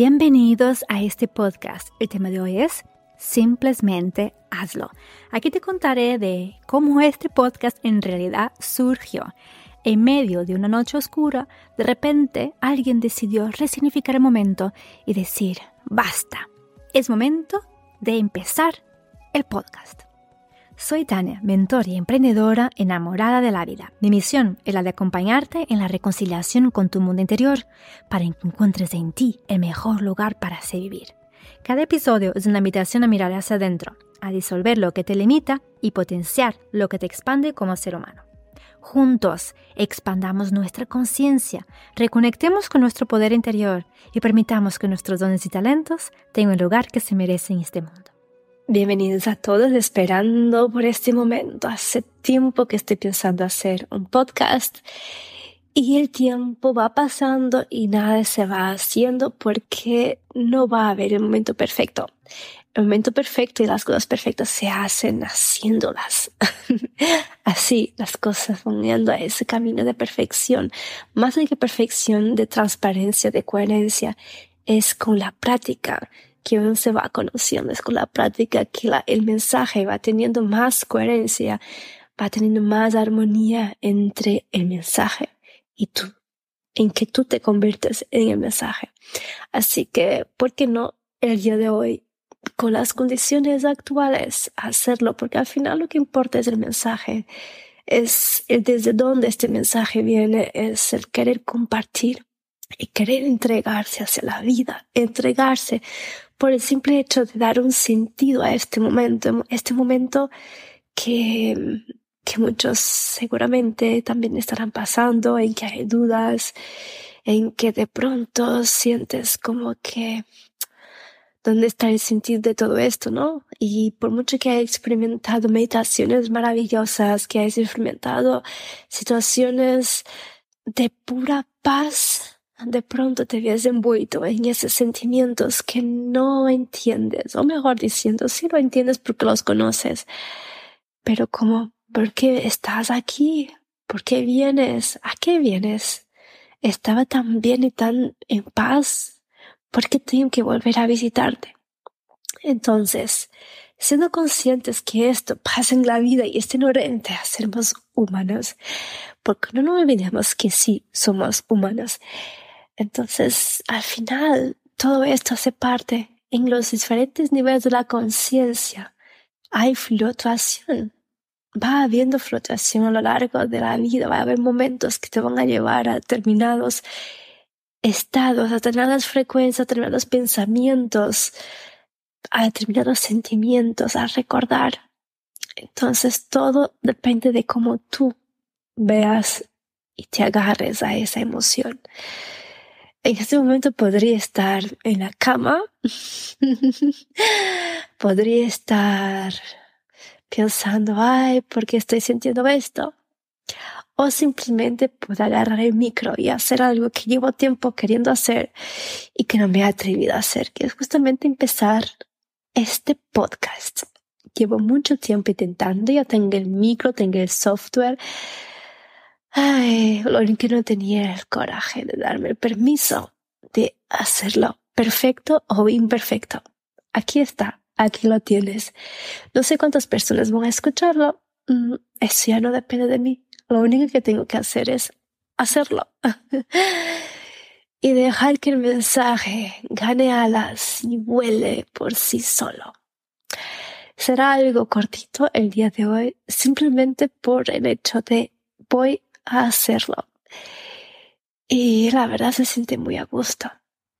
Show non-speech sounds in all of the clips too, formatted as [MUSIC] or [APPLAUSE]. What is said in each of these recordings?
Bienvenidos a este podcast. El tema de hoy es Simplemente hazlo. Aquí te contaré de cómo este podcast en realidad surgió. En medio de una noche oscura, de repente alguien decidió resignificar el momento y decir, basta, es momento de empezar el podcast. Soy Tania, mentor y emprendedora enamorada de la vida. Mi misión es la de acompañarte en la reconciliación con tu mundo interior para que encuentres en ti el mejor lugar para ser vivir. Cada episodio es una invitación a mirar hacia adentro, a disolver lo que te limita y potenciar lo que te expande como ser humano. Juntos expandamos nuestra conciencia, reconectemos con nuestro poder interior y permitamos que nuestros dones y talentos tengan el lugar que se merecen en este mundo. Bienvenidos a todos, esperando por este momento. Hace tiempo que estoy pensando hacer un podcast y el tiempo va pasando y nada se va haciendo porque no va a haber el momento perfecto. El momento perfecto y las cosas perfectas se hacen haciéndolas. [LAUGHS] Así las cosas van yendo a ese camino de perfección. Más de que perfección, de transparencia, de coherencia, es con la práctica que uno se va conociendo, es con la práctica que el mensaje va teniendo más coherencia, va teniendo más armonía entre el mensaje y tú, en que tú te conviertes en el mensaje. Así que, ¿por qué no el día de hoy, con las condiciones actuales, hacerlo? Porque al final lo que importa es el mensaje, es el desde dónde este mensaje viene, es el querer compartir y querer entregarse hacia la vida, entregarse por el simple hecho de dar un sentido a este momento, este momento que, que muchos seguramente también estarán pasando, en que hay dudas, en que de pronto sientes como que dónde está el sentido de todo esto, ¿no? Y por mucho que hayas experimentado meditaciones maravillosas, que hayas experimentado situaciones de pura paz, de pronto te ves envuelto en esos sentimientos que no entiendes, o mejor diciendo, sí lo entiendes porque los conoces, pero como, ¿por qué estás aquí? ¿Por qué vienes? ¿A qué vienes? Estaba tan bien y tan en paz, ¿por qué tengo que volver a visitarte? Entonces, siendo conscientes que esto pasa en la vida y es inherente a sermos humanos, porque no nos olvidemos que sí somos humanos, entonces, al final, todo esto hace parte en los diferentes niveles de la conciencia. Hay fluctuación. Va habiendo fluctuación a lo largo de la vida. Va a haber momentos que te van a llevar a determinados estados, a determinadas frecuencias, a determinados pensamientos, a determinados sentimientos, a recordar. Entonces todo depende de cómo tú veas y te agarres a esa emoción en este momento podría estar en la cama, [LAUGHS] podría estar pensando, ay, ¿por qué estoy sintiendo esto? O simplemente puedo agarrar el micro y hacer algo que llevo tiempo queriendo hacer y que no me he atrevido a hacer, que es justamente empezar este podcast. Llevo mucho tiempo intentando, ya tengo el micro, tengo el software, Ay, lo que no tenía el coraje de darme el permiso de hacerlo perfecto o imperfecto. Aquí está, aquí lo tienes. No sé cuántas personas van a escucharlo. Mm, eso ya no depende de mí. Lo único que tengo que hacer es hacerlo. [LAUGHS] y dejar que el mensaje gane alas y vuele por sí solo. Será algo cortito el día de hoy, simplemente por el hecho de voy hacerlo. Y la verdad se siente muy a gusto.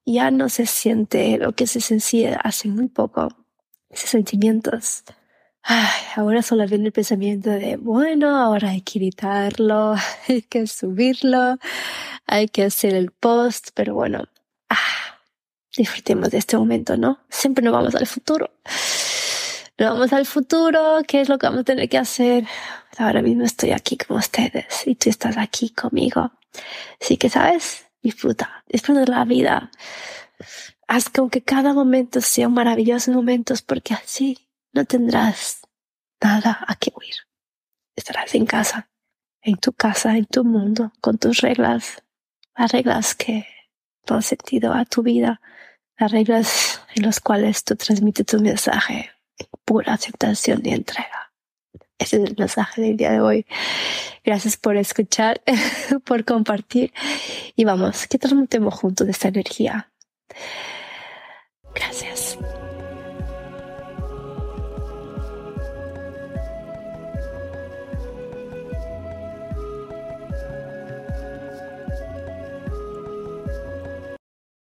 Ya no se siente lo que se sentía hace muy poco. Esos sentimientos. Ay, ahora solo viene el pensamiento de, bueno, ahora hay que editarlo, [LAUGHS] hay que subirlo, hay que hacer el post, pero bueno, ah, disfrutemos de este momento, ¿no? Siempre nos vamos al futuro. Nos vamos al futuro, ¿qué es lo que vamos a tener que hacer? Ahora mismo estoy aquí con ustedes y tú estás aquí conmigo. Así que, ¿sabes? Disfruta, disfruta de la vida. Haz con que cada momento sea un maravilloso momento porque así no tendrás nada a que huir. Estarás en casa, en tu casa, en tu mundo, con tus reglas, las reglas que dan sentido a tu vida, las reglas en las cuales tú transmites tu mensaje, pura aceptación y entrega. Ese es el mensaje del día de hoy. Gracias por escuchar, [LAUGHS] por compartir y vamos, que transmitemos juntos esta energía. Gracias.